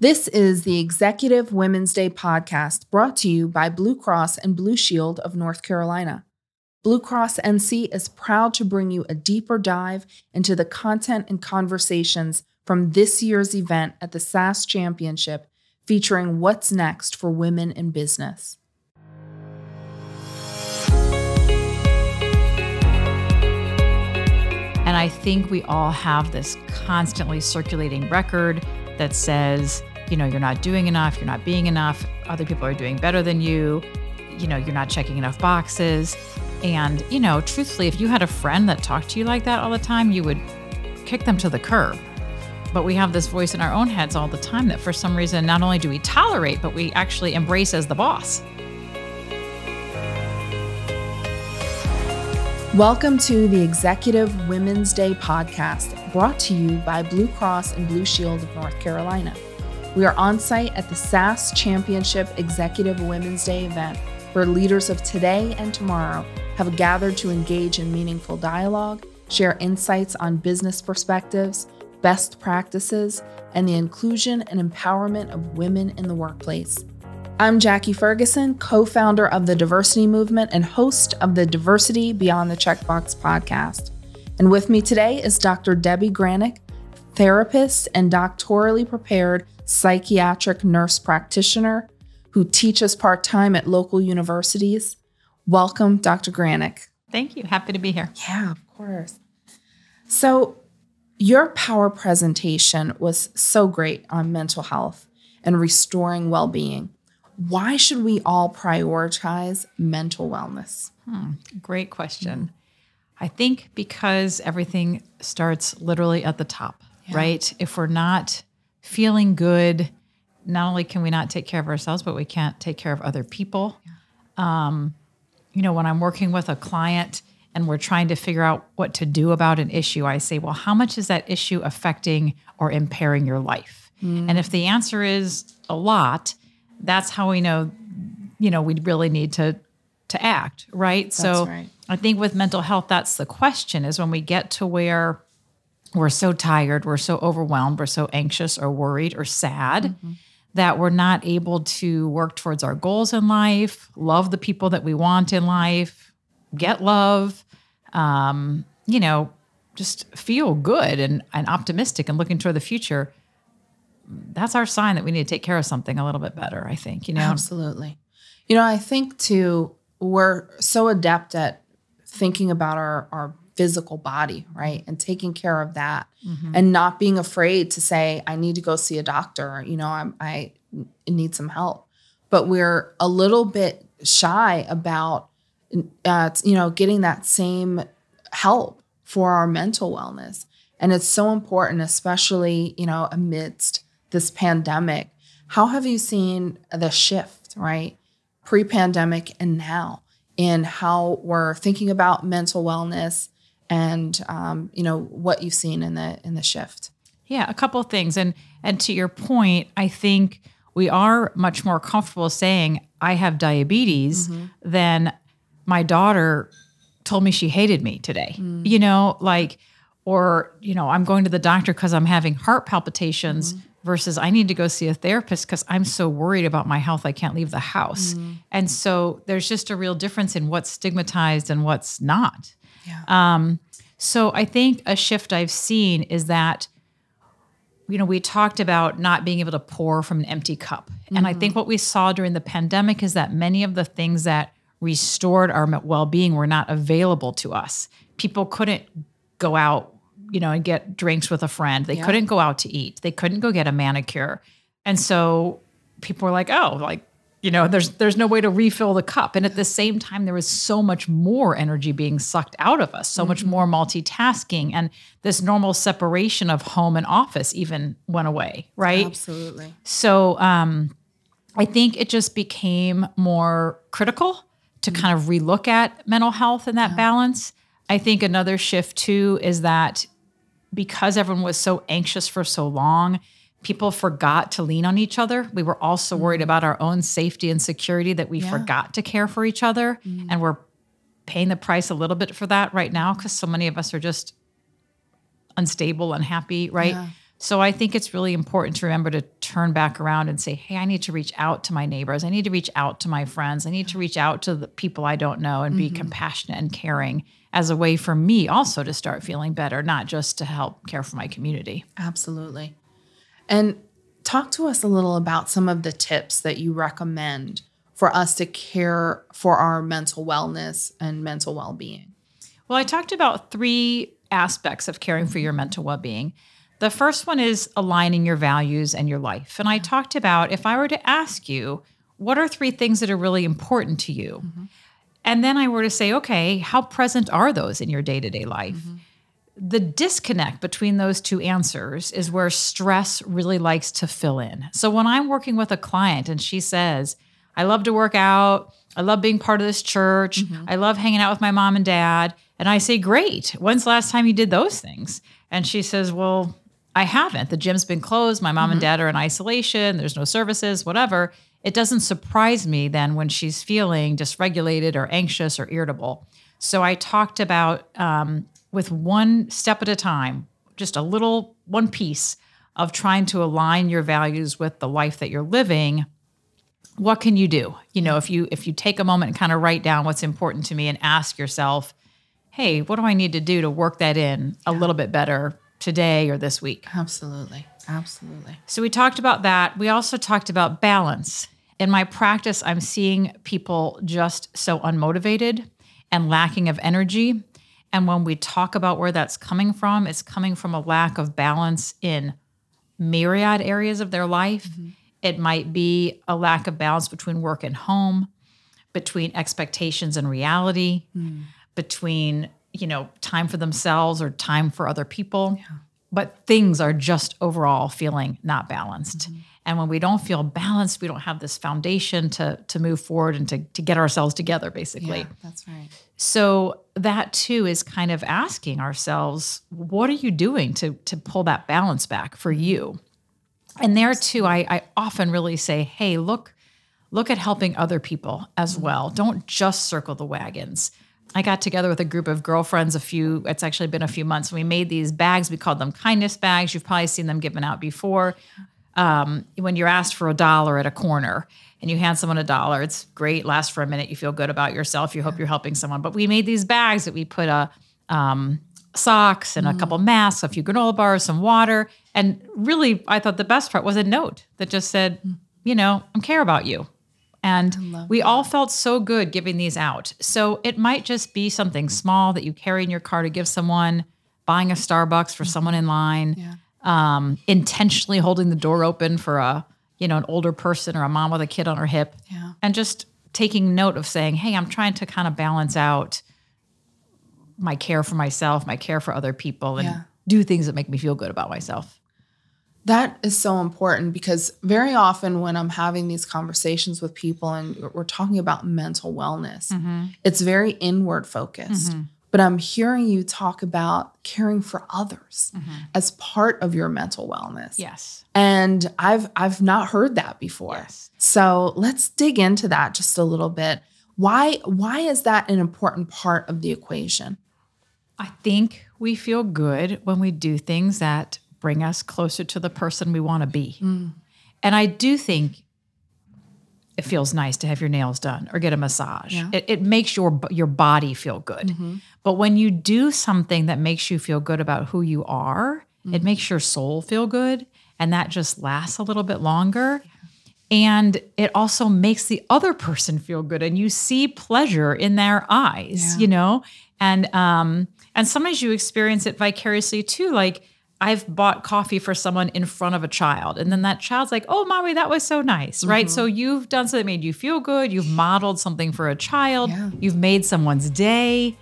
This is the Executive Women's Day podcast brought to you by Blue Cross and Blue Shield of North Carolina. Blue Cross NC is proud to bring you a deeper dive into the content and conversations from this year's event at the SAS Championship featuring what's next for women in business. And I think we all have this constantly circulating record that says, you know, you're not doing enough, you're not being enough, other people are doing better than you, you know, you're not checking enough boxes. And, you know, truthfully, if you had a friend that talked to you like that all the time, you would kick them to the curb. But we have this voice in our own heads all the time that for some reason, not only do we tolerate, but we actually embrace as the boss. Welcome to the Executive Women's Day podcast, brought to you by Blue Cross and Blue Shield of North Carolina. We are on site at the SAS Championship Executive Women's Day event, where leaders of today and tomorrow have gathered to engage in meaningful dialogue, share insights on business perspectives, best practices, and the inclusion and empowerment of women in the workplace. I'm Jackie Ferguson, co founder of the Diversity Movement and host of the Diversity Beyond the Checkbox podcast. And with me today is Dr. Debbie Granick, therapist and doctorally prepared psychiatric nurse practitioner who teaches part time at local universities. Welcome, Dr. Granick. Thank you. Happy to be here. Yeah, of course. So, your power presentation was so great on mental health and restoring well being why should we all prioritize mental wellness? Hmm, great question. I think because everything starts literally at the top, yeah. right? If we're not feeling good, not only can we not take care of ourselves, but we can't take care of other people. Yeah. Um, you know, when I'm working with a client and we're trying to figure out what to do about an issue, I say, well, how much is that issue affecting or impairing your life? Mm. And if the answer is a lot, that's how we know, you know, we really need to to act, right? That's so right. I think with mental health, that's the question is when we get to where we're so tired, we're so overwhelmed, we're so anxious or worried or sad mm-hmm. that we're not able to work towards our goals in life, love the people that we want in life, get love, um, you know, just feel good and, and optimistic and looking toward the future that's our sign that we need to take care of something a little bit better, I think, you know? Absolutely. You know, I think too, we're so adept at thinking about our, our physical body, right? And taking care of that mm-hmm. and not being afraid to say, I need to go see a doctor, you know, I'm, I need some help. But we're a little bit shy about, uh, you know, getting that same help for our mental wellness. And it's so important, especially, you know, amidst this pandemic, how have you seen the shift, right? Pre pandemic and now in how we're thinking about mental wellness and um, you know what you've seen in the in the shift yeah a couple of things and and to your point i think we are much more comfortable saying i have diabetes mm-hmm. than my daughter told me she hated me today mm. you know like or you know i'm going to the doctor because i'm having heart palpitations mm-hmm versus I need to go see a therapist because I'm so worried about my health I can't leave the house. Mm. And so there's just a real difference in what's stigmatized and what's not. Yeah. Um, so I think a shift I've seen is that you know we talked about not being able to pour from an empty cup. Mm-hmm. And I think mm-hmm. what we saw during the pandemic is that many of the things that restored our well-being were not available to us. People couldn't go out you know, and get drinks with a friend. They yeah. couldn't go out to eat. They couldn't go get a manicure. And so people were like, oh, like, you know, there's there's no way to refill the cup. And at the same time, there was so much more energy being sucked out of us, so mm-hmm. much more multitasking. And this normal separation of home and office even went away, right? Absolutely. So um I think it just became more critical to mm-hmm. kind of relook at mental health and that yeah. balance. I think another shift too is that because everyone was so anxious for so long, people forgot to lean on each other. We were also mm. worried about our own safety and security that we yeah. forgot to care for each other. Mm. And we're paying the price a little bit for that right now because so many of us are just unstable, unhappy, right? Yeah. So I think it's really important to remember to turn back around and say, hey, I need to reach out to my neighbors. I need to reach out to my friends. I need to reach out to the people I don't know and be mm-hmm. compassionate and caring as a way for me also to start feeling better, not just to help care for my community. Absolutely. And talk to us a little about some of the tips that you recommend for us to care for our mental wellness and mental well being. Well, I talked about three aspects of caring for your mental well being. The first one is aligning your values and your life. And I talked about if I were to ask you, what are three things that are really important to you? Mm-hmm. And then I were to say, okay, how present are those in your day to day life? Mm-hmm. The disconnect between those two answers is where stress really likes to fill in. So when I'm working with a client and she says, I love to work out, I love being part of this church, mm-hmm. I love hanging out with my mom and dad. And I say, Great. When's the last time you did those things? And she says, Well, I haven't. The gym's been closed. My mom mm-hmm. and dad are in isolation. There's no services, whatever. It doesn't surprise me then when she's feeling dysregulated or anxious or irritable. So I talked about um, with one step at a time, just a little one piece of trying to align your values with the life that you're living what can you do? You know if you if you take a moment and kind of write down what's important to me and ask yourself hey what do i need to do to work that in a little bit better today or this week? Absolutely. Absolutely. So we talked about that. We also talked about balance. In my practice i'm seeing people just so unmotivated and lacking of energy and when we talk about where that's coming from it's coming from a lack of balance in myriad areas of their life mm-hmm it might be a lack of balance between work and home, between expectations and reality, mm. between, you know, time for themselves or time for other people. Yeah. But things are just overall feeling not balanced. Mm-hmm. And when we don't feel balanced, we don't have this foundation to to move forward and to, to get ourselves together, basically. Yeah, that's right. So that too is kind of asking ourselves, what are you doing to to pull that balance back for you? and there too I, I often really say hey look look at helping other people as mm-hmm. well don't just circle the wagons i got together with a group of girlfriends a few it's actually been a few months we made these bags we called them kindness bags you've probably seen them given out before um, when you're asked for a dollar at a corner and you hand someone a dollar it's great lasts for a minute you feel good about yourself you hope you're helping someone but we made these bags that we put a um, socks and mm. a couple masks, a few granola bars, some water. And really, I thought the best part was a note that just said, mm. you know, I care about you. And we that. all felt so good giving these out. So it might just be something small that you carry in your car to give someone, buying a Starbucks for mm someone in line, yeah. um, intentionally holding the door open for a, you know, an older person or a mom with a kid on her hip. Yeah. And just taking note of saying, hey, I'm trying to kind of balance out my care for myself, my care for other people, and yeah. do things that make me feel good about myself. That is so important because very often when I'm having these conversations with people and we're talking about mental wellness, mm-hmm. it's very inward focused. Mm-hmm. But I'm hearing you talk about caring for others mm-hmm. as part of your mental wellness. Yes. And I've I've not heard that before. Yes. So let's dig into that just a little bit. Why why is that an important part of the equation? I think we feel good when we do things that bring us closer to the person we want to be. Mm. And I do think it feels nice to have your nails done or get a massage. Yeah. It, it, makes your your body feel good. Mm-hmm. But when you do something that makes you feel good about who you are, mm-hmm. it makes your soul feel good, and that just lasts a little bit longer. Yeah. And it also makes the other person feel good, and you see pleasure in their eyes, yeah. you know. And um, and sometimes you experience it vicariously too. Like I've bought coffee for someone in front of a child, and then that child's like, "Oh, mommy, that was so nice," mm-hmm. right? So you've done something that made you feel good. You've modeled something for a child. Yeah. You've made someone's day.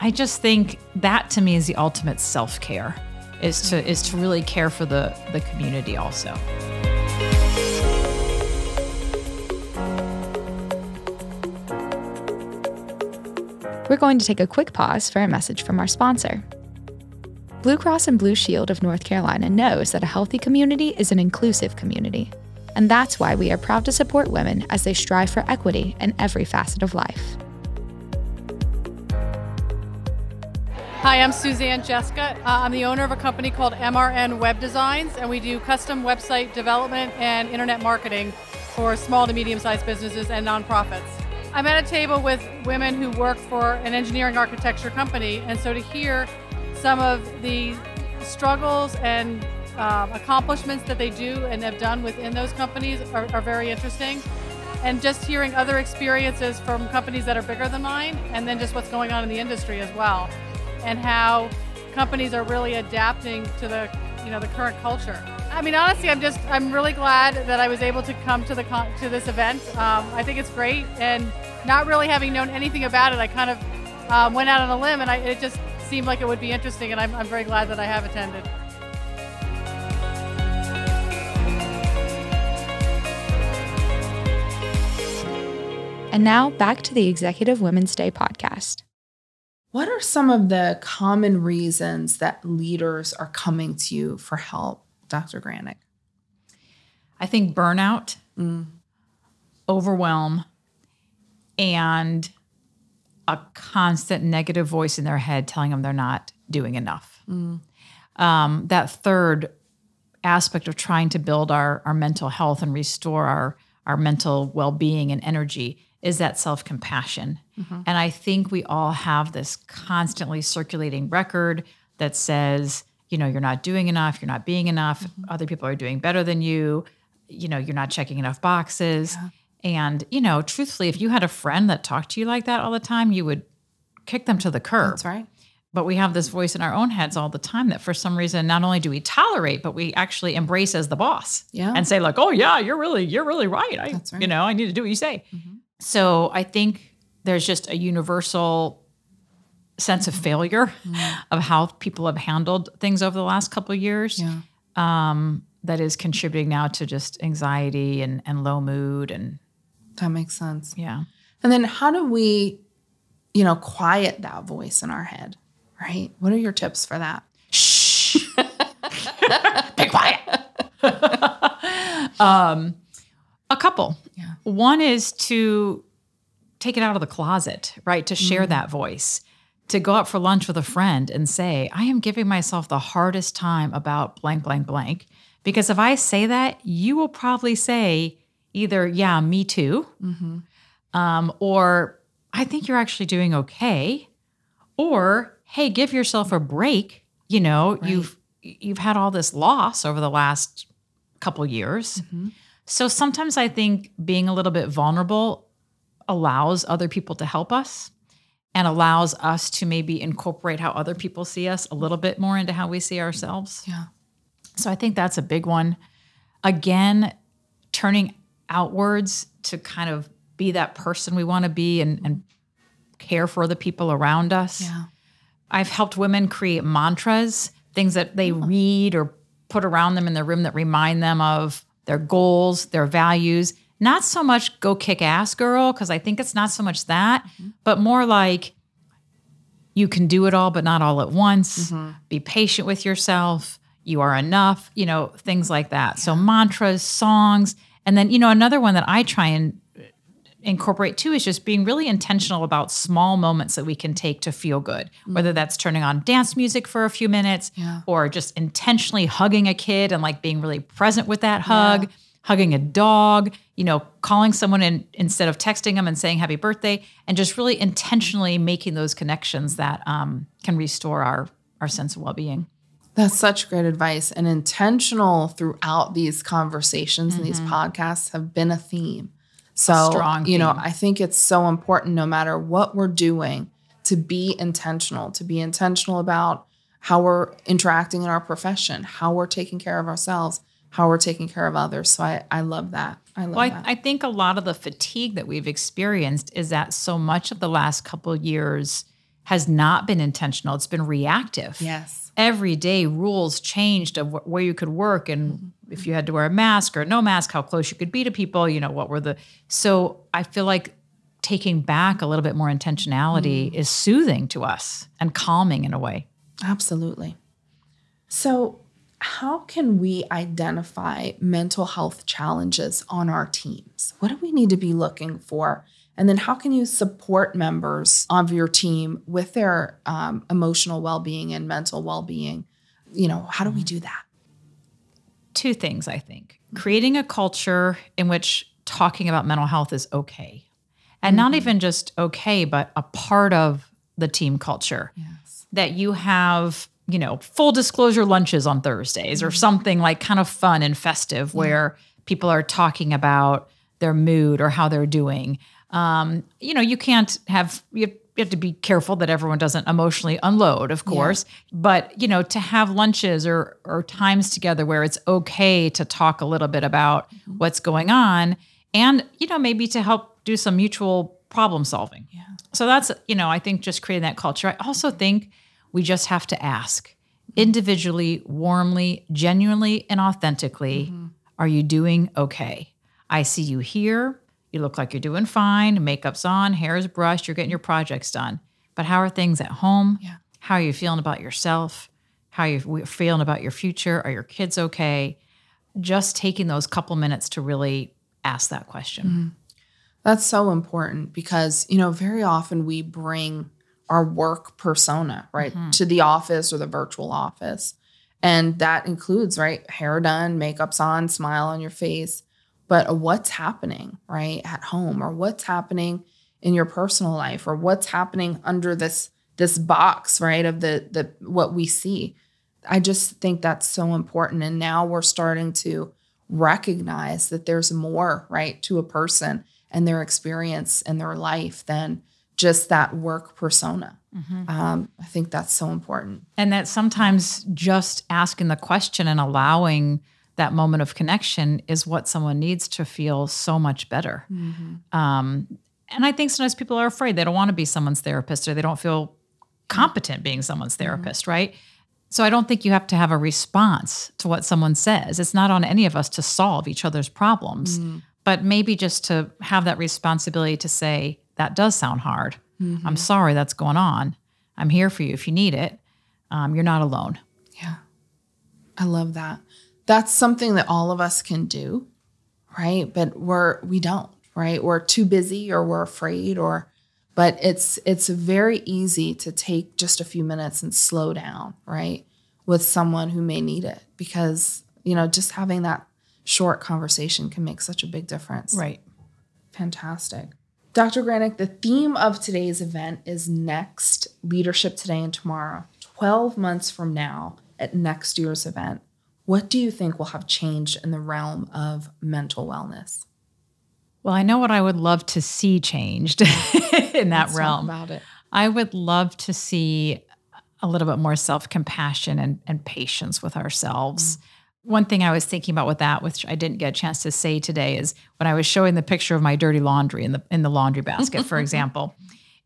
I just think that to me is the ultimate self care, is to is to really care for the the community also. we're going to take a quick pause for a message from our sponsor. Blue Cross and Blue Shield of North Carolina knows that a healthy community is an inclusive community. And that's why we are proud to support women as they strive for equity in every facet of life. Hi, I'm Suzanne Jessica. Uh, I'm the owner of a company called MRN Web Designs, and we do custom website development and internet marketing for small to medium sized businesses and nonprofits. I'm at a table with women who work for an engineering architecture company, and so to hear some of the struggles and um, accomplishments that they do and have done within those companies are, are very interesting. And just hearing other experiences from companies that are bigger than mine, and then just what's going on in the industry as well and how companies are really adapting to the you know the current culture. I mean, honestly, I'm just I'm really glad that I was able to come to the con- to this event. Um, I think it's great, and not really having known anything about it, I kind of um, went out on a limb, and I, it just seemed like it would be interesting, and I'm, I'm very glad that I have attended. And now back to the Executive Women's Day podcast. What are some of the common reasons that leaders are coming to you for help, Dr. Granick? I think burnout, mm. overwhelm, and a constant negative voice in their head telling them they're not doing enough. Um, that third aspect of trying to build our, our mental health and restore our, our mental well being and energy is that self compassion. And I think we all have this constantly circulating record that says, you know, you're not doing enough, you're not being enough, other people are doing better than you, you know, you're not checking enough boxes. And, you know, truthfully, if you had a friend that talked to you like that all the time, you would kick them to the curb. That's right. But we have this voice in our own heads all the time that for some reason not only do we tolerate, but we actually embrace as the boss. Yeah. And say, like, oh yeah, you're really, you're really right. I That's right. you know, I need to do what you say. So I think there's just a universal sense of failure of how people have handled things over the last couple of years Yeah. um, that is contributing now to just anxiety and, and low mood and That makes sense. yeah. And then how do we, you know, quiet that voice in our head, right? What are your tips for that? Shh. Be quiet. um, a couple. Yeah. One is to take it out of the closet, right? To share that voice, to go out for lunch with a friend and say, I am giving myself the hardest time about blank, blank, blank. Because if I say that, you will probably say either, yeah, me too, um, or I think you're actually doing okay, or hey, give yourself a break. You know, you've you've had all this loss over the last couple years. So sometimes I think being a little bit vulnerable allows other people to help us and allows us to maybe incorporate how other people see us a little bit more into how we see ourselves. Yeah. So I think that's a big one. Again, turning outwards to kind of be that person we want to be and, and care for the people around us. Yeah. I've helped women create mantras, things that they oh. read or put around them in their room that remind them of their goals, their values. Not so much go kick ass, girl, because I think it's not so much that, mm-hmm. but more like you can do it all, but not all at once. Mm-hmm. Be patient with yourself. You are enough, you know, things like that. So, mantras, songs. And then, you know, another one that I try and incorporate too is just being really intentional about small moments that we can take to feel good, whether that's turning on dance music for a few minutes Yeah. or just intentionally hugging a kid and like being really present with that hug, hugging a dog, you know, calling someone in instead of texting them and saying happy birthday and just really intentionally making those connections that um, can restore our our sense of well-being. That's such great advice. And intentional throughout these conversations and these mm-hmm. podcasts have been a theme. So, strong you know. I think it's so important no matter what we're doing to be intentional, to be intentional about how we're interacting in our profession, how we're taking care of ourselves, how we're taking care of others. So I, I love that. I love Well, that. I, I think a lot of the fatigue that we've experienced is that so much of the last couple of years has not been intentional. It's been reactive. yes. Every day, rules changed of wh- where you could work and mm-hmm. if you had to wear a mask or no mask, how close you could be to people. You know, what were the. So I feel like taking back a little bit more intentionality mm. is soothing to us and calming in a way. Absolutely. So, how can we identify mental health challenges on our teams? What do we need to be looking for And then how can you support members of your team with their um, emotional well being and mental well being? You know, how do we mm-hmm. do that? Two things, I think. Creating a culture in which talking about mental health is okay. And not mm-hmm. even just okay, but a part of the team culture. Yes. That you have, you know, full disclosure lunches on Thursdays or mm-hmm. something like kind of fun and festive where people are talking about their mood or how they're doing. Um, you know, you can't have you have, to be careful that everyone doesn't emotionally unload, of course. But you know, to have lunches or or times together where it's okay to talk a little bit about mm-hmm. what's going on, and you know, maybe to help do some mutual problem solving. Yeah. So that's you know, I think just creating that culture. I also think we just have to ask mm-hmm. individually, warmly, genuinely, and authentically, mm-hmm. are you doing okay? I see you here. You look like you're doing fine. Makeup's on, hair is brushed, you're getting your projects done. But how are things at home? Yeah. How are you feeling about yourself? How are you feeling about your future? Are your kids okay? Just taking those couple minutes to really ask that question. Mm-hmm. That's so important because, you know, very often we bring our work persona, right, mm-hmm. to the office or the virtual office. And that includes, right, hair done, makeup's on, smile on your face. But what's happening, right, at home or what's happening in your personal life or what's happening under this this box, right, of the the what we see. I just think that's so important. And now we're starting to recognize that there's more, right, to a person and their experience and their life than just that work persona. Um, I think that's so important. And that sometimes just asking the question and allowing that moment of connection is what someone needs to feel so much better. Um, and I think sometimes people are afraid they don't want to be someone's therapist or they don't feel competent being someone's therapist, right? So I don't think you have to have a response to what someone says. It's not on any of us to solve each other's problems, but maybe just to have that responsibility to say, that does sound hard. I'm sorry that's going on. I'm here for you if you need it. Um, you're not alone. Yeah. I love that. That's something that all of us can do, right? But we're we don't, right? We're too busy or we're afraid or but it's it's very easy to take just a few minutes and slow down, right? With someone who may need it because, you know, just having that short conversation can make such a big difference. Right. Fantastic. Dr. Granick, the theme of today's event is Next Leadership Today and Tomorrow. 12 months from now at next year's event, what do you think will have changed in the realm of mental wellness? Well, I know what I would love to see changed in that Let's realm. about it. I would love to see a little bit more self compassion and, and patience with ourselves. Mm. One thing I was thinking about with that, which I didn't get a chance to say today, is when I was showing the picture of my dirty laundry in the in the laundry basket, for example.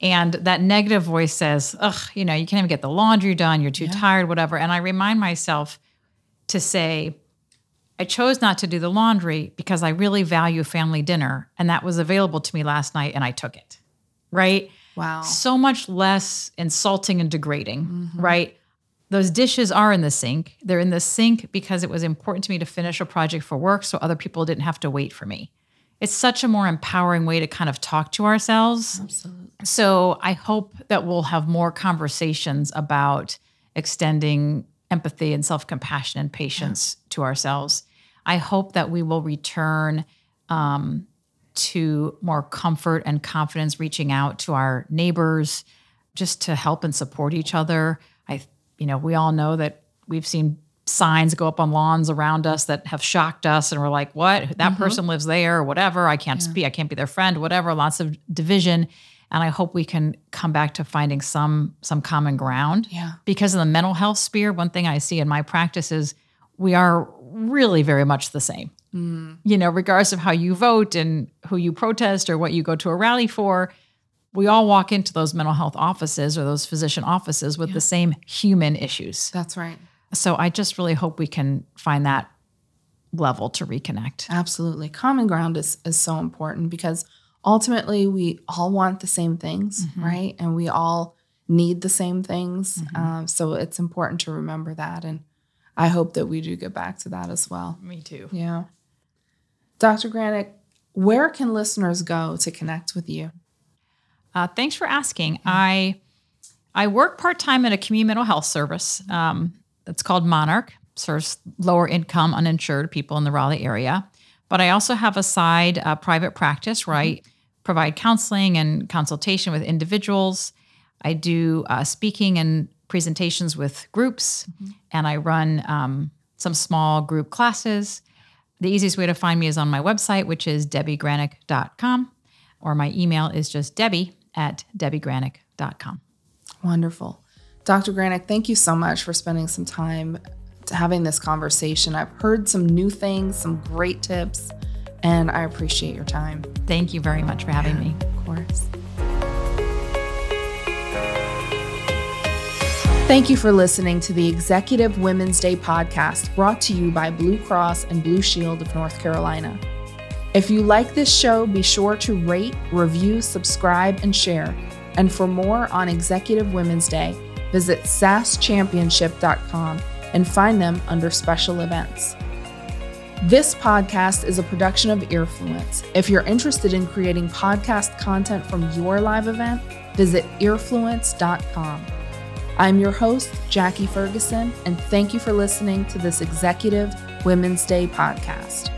And that negative voice says, ugh, you know, you can't even get the laundry done, you're too tired, whatever. And I remind myself to say, I chose not to do the laundry because I really value family dinner. And that was available to me last night and I took it. Right? Wow. so much less insulting and degrading, mm-hmm. right? Those dishes are in the sink. They're in the sink because it was important to me to finish a project for work so other people didn't have to wait for me. It's such a more empowering way to kind of talk to ourselves. Absolutely. So I hope that we'll have more conversations about extending empathy and self compassion and patience to ourselves. I hope that we will return um, to more comfort and confidence, reaching out to our neighbors just to help and support each other. I, you know, we all know that we've seen signs go up on lawns around us that have shocked us and we're like what? That person lives there or whatever. I can't be, i can't be their friend whatever. Lots of division and i hope we can come back to finding some some common ground Yeah. because in the mental health sphere one thing i see in my practice is we are really very much the same mm. you know regardless of how you vote and who you protest or what you go to a rally for we all walk into those mental health offices or those physician offices with the same human issues That's right. so I just really hope we can find that level to reconnect. Absolutely. Common ground is, is so important because ultimately we all want the same things, right? And we all need the same things. Um, so it's important to remember that. And I hope that we do get back to that as well. Me too. Yeah. Dr. Granick, where can listeners go to connect with you? Uh, thanks for asking. I I work part time at a community mental health service um, that's called Monarch, serves lower income uninsured people in the Raleigh area. But I also have a side uh, private practice where I provide counseling and consultation with individuals. I do uh, speaking and presentations with groups, and I run um, some small group classes. The easiest way to find me is on my website, which is debbiegranick.com, or my email is just debbie at debbiegranick.com. Wonderful. Dr. Granick, thank you so much for spending some time having this conversation. I've heard some new things, some great tips, and I appreciate your time. Thank you very much for having me. Of course. Thank you for listening to the Executive Women's Day podcast brought to you by Blue Cross and Blue Shield of North Carolina. If you like this show, be sure to rate, review, subscribe, and share. And for more on Executive Women's Day, visit saschampionship.com and find them under special events. This podcast is a production of Earfluence. If you're interested in creating podcast content from your live event, visit earfluence.com. I'm your host, Jackie Ferguson, and thank you for listening to this Executive Women's Day podcast.